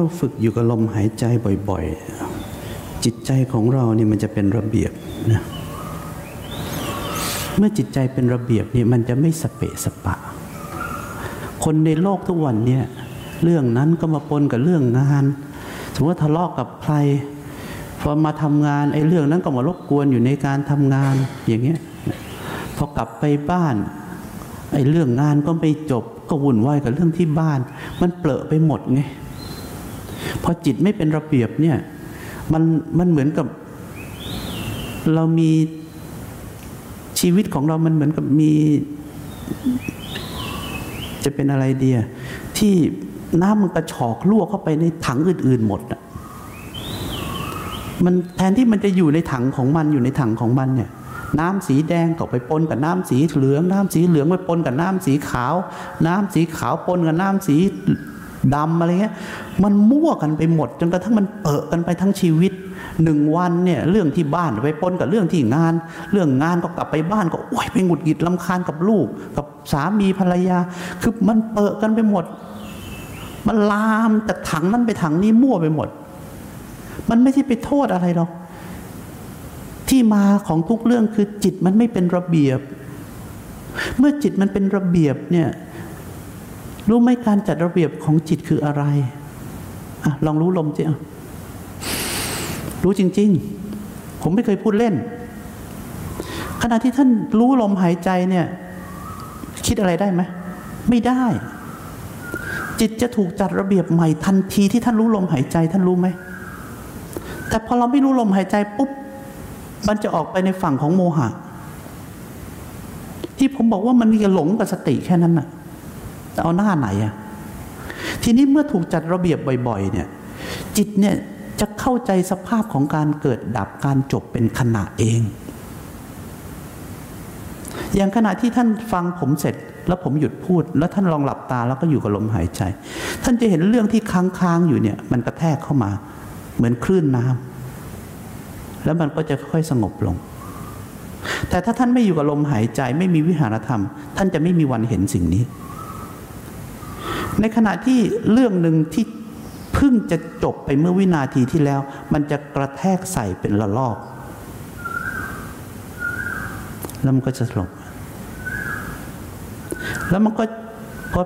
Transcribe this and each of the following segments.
เราฝึกอยู่กับลมหายใจบ่อย ๆ จิตใจของเราเนี่ยมันจะเป็นระเบียบนะเมื่อจิตใจเป็นระเบียบเนี่ยมันจะไม่สเปะสปะ คนในโลกทุกวันเนี่ยเรื่องนั้นก็มาปนกับเรื่องงาน สมมติทะเลาะกกับใครพอมาทำงานไอ้เรื่องนั้นก็มารบกวนอยู่ในการทำงานอย่างเงี้ยพอกลับไปบ้านไอ้เรื่องงานก็ไม่จบก็วุ่นวายกับเรื่องที่บ้าน มันเปลอะไปหมดไง พอจิตไม่เป็นระเบียบเนี่ยมันมันเหมือนกับ เรามีชีวิตของเรามันเหมือนกับมี จะเป็นอะไรเดียที่น้ำมันกระชอกลวเข้าไปในถังอื่น ๆ หมดอะมันแทนที่มันจะอยู่ในถังของมันอยู่ในถังของมันเนี่ย น้ำสีแดงก็ไปปนกับน้ำสีเหลือง น้ำสีเหลืองไปปนกับน้ำสีขาว น้ำสีขาวปนกับน้ำสี ดำอะไรเงี้ยมันมั่วกันไปหมด จนกระทั่งมันเปอะกันไปทั้งชีวิตหนึ่งวันเนี่ยเรื่องที่บ้านไปปนกับเรื่องที่งาน เรื่องงานก็กลับไปบ้านก็โอ้ยไปหงุดหงิดลำคาญกับลูก กับสามีภรรยา คือมันเปอะกันไปหมด มันลามจากถังนั้นไปถังนี้มั่วไปหมด มันไม่ใช่ไปโทษอะไรหรอกที่มาของทุกเรื่องคือจิตมันไม่เป็นระเบียบ เมื่อจิตมันเป็นระเบียบเนี่ย รู้ไหมการจัดระเบียบของจิตคืออะไรอะลองรู้ลมจิรู้จริง ๆ ผมไม่เคยพูดเล่น ขณะที่ท่านรู้ลมหายใจเนี่ย คิดอะไรได้ไหมไม่ได้ จิตจะถูกจัดระเบียบใหม่ทันทีที่ท่านรู้ลมหายใจท่านรู้ไหมแต่พอเราไม่รู้ลมหายใจปุ๊บมันจะออกไปในฝั่งของโมหะ ที่ผมบอกว่ามันมีหลงกับสติแค่นั้นน่ะ จะเอาหน้าไหนอะทีนี้เมื่อถูกจัดระเบียบบ่อยๆเนี่ยจิตเนี่ยจะเข้าใจสภาพของการเกิดดับการจบเป็นขณะเอง อย่างขณะที่ท่านฟังผมเสร็จแล้วผมหยุดพูด แล้วท่านลองหลับตาแล้วก็อยู่กับลมหายใจ ท่านจะเห็นเรื่องที่ค้างๆอยู่เนี่ย มันกระแทกเข้ามา เหมือนคลื่นน้ำแล้วมันก็จะค่อยสงบลง แต่ถ้าท่านไม่อยู่กับลมหายใจไม่มีวิหารธรรม ท่านจะไม่มีวันเห็นสิ่งนี้ ในขณะที่เรื่องหนึ่งที่เพิ่งจะจบไปเมื่อวินาทีที่แล้ว มันจะกระแทกใส่เป็นระลอก แล้วมันก็จะสลบแล้วมันก็พอ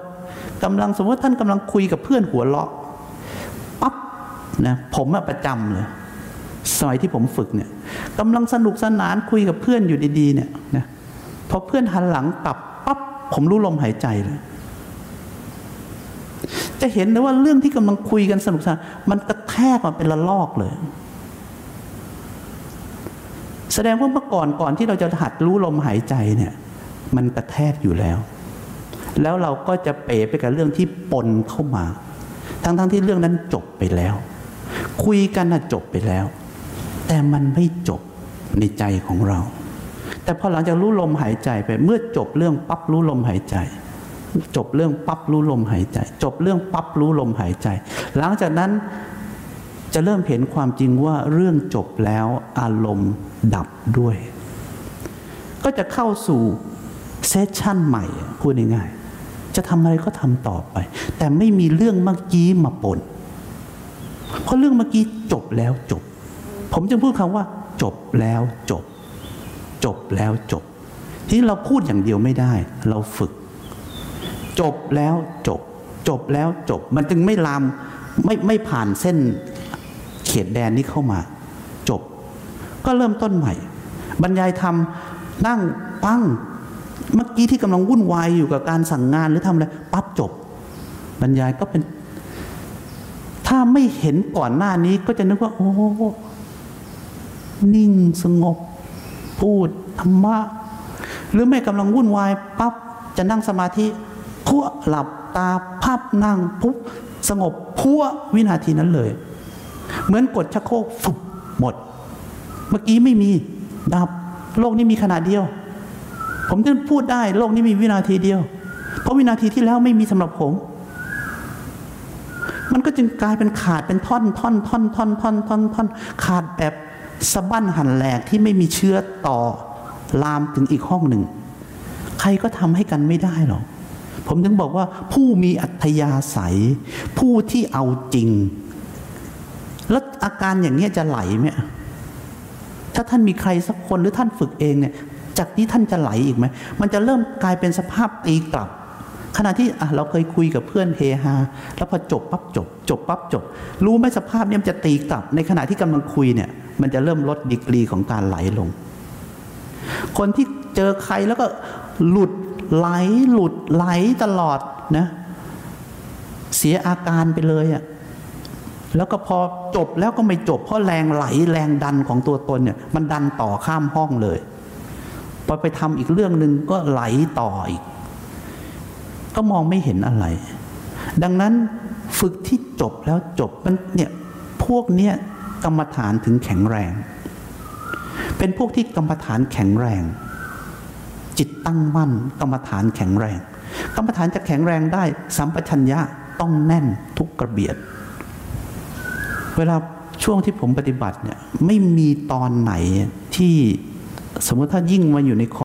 กำลังสมมติท่านกำลังคุยกับเพื่อนหัวเราะปั๊บนะผมอะประจำเลยสมัยที่ผมฝึกเนี่ยกำลังสนุกสนานคุยกับเพื่อนอยู่ดีๆเนี่ยนะพอเพื่อนหันหลังกลับปั๊บผมรู้ลมหายใจเลย จะเห็นเลยว่าเรื่องที่กำลังคุยกันสนุกสนานมันกระแทกมาเป็นระลอกเลย แสดงว่าเมื่อก่อนก่อนที่เราจะหัดรู้ลมหายใจเนี่ย มันกระแทกอยู่แล้ว แล้วเราก็จะเป๋ไปกับเรื่องที่ปนเข้ามา ทั้งๆทที่เรื่องนั้นจบไปแล้ว คุยกันน่ะจบไปแล้ว แต่มันไม่จบในใจของเรา แต่พอหลังจากรู้ลมหายใจไปเมื่อจบเรื่องปั๊บรู้ลมหายใจ จบเรื่องปั๊บรู้ลมหายใจ จบเรื่องปั๊บรู้ลมหายใจ หลังจากนั้นจะเริ่มเห็นความจริงว่าเรื่องจบแล้วอารมณ์ดับด้วย ก็จะเข้าสู่เซสชั่นใหม่พูดง่ายๆจะทำอะไรก็ทำต่อไป แต่ไม่มีเรื่องเมื่อกี้มาปนเพราะเรื่องเมื่อกี้จบแล้วจบ ผมจึงพูดคำว่า จบแล้วจบ จบแล้วจบ ที่เราพูดอย่างเดียวไม่ได้ เราฝึก จบแล้วจบ จบแล้วจบ มันจึงไม่ลามไม่ไม่ผ่านเส้นเขตแดนนี้เข้ามา จบ ก็เริ่มต้นใหม่ บรรยายธรรมนั่งปั้งเมื่อกี้ที่กำลังวุ่นวายอยู่กับการสั่งงานหรือทำอะไรปั๊บจบ บรรยายก็เป็น ถ้าไม่เห็นก่อนหน้านี้ก็จะนึกว่า โอ้นิ่งสงบ พูดธรรมะหรือไม่กำลังวุ่นวายปั๊บจะนั่งสมาธิ พัวหลับตาพับนั่งปุ๊บสงบพัววินาทีนั้นเลย เหมือนกดชักโครกฟุบหมด เมื่อกี้ไม่มีดับ โลกนี้มีขนาดเดียว ผมจะพูดได้โลกนี้มีวินาทีเดียว เพราะวินาทีที่แล้วไม่มีสำหรับผม มันก็จึงกลายเป็นขาดเป็นท่อนท่อนท่อนท่อนท่อนท่อนท่อนขาดแบบสะบั้นหันแหลกที่ไม่มีเชื้อต่อลามถึงอีกห้องหนึ่ง ใครก็ทำให้กันไม่ได้หรอก ผมถึงบอกว่าผู้มีอัธยาศัย ผู้ที่เอาจริง แล้วอาการอย่างนี้ยจะไหลไหมถ้าท่านมีใครสักคนหรือท่านฝึกเองเนี่ย จากนี้ท่านจะไหลอีกไหมมันจะเริ่มกลายเป็นสภาพตีกลับ ขณะที่เราเคยคุยกับเพื่อนเฮฮาแล้วพอจบปั๊บจบ จบปั๊บจบ รู้ไหมสภาพเนี้มันจะตีกลับ ในขณะที่กำลังคุยเนี่ย มันจะเริ่มลดดีกรีของการไหลลง คนที่เจอใครแล้วก็หลุด ไหลหลุดไหลตลอดนะเสียอาการไปเลยอะ่ะแล้วก็พอจบแล้วก็ไม่จบ เพราะแรงไหลแรงดันของตัวตนเนี่ย มันดันต่อข้ามห้องเลยพอไปทำอีกเรื่องหนึ่งก็ไหลต่ออีก ก็มองไม่เห็นอะไร ดังนั้นฝึกที่จบแล้วจบมันเนี่ยพวกเนี้ยกรรมฐานถึงแข็งแรง เป็นพวกที่กรรมฐานแข็งแรง จิตตั้งมั่นกรรมฐานแข็งแรง กรรมฐานจะแข็งแรงได้ สัมปชัญญะต้องแน่นทุกกระเบียด เวลาช่วงที่ผมปฏิบัติเนี่ยไม่มีตอนไหนที่สมมติถ้ายิ่งมาอยู่ใน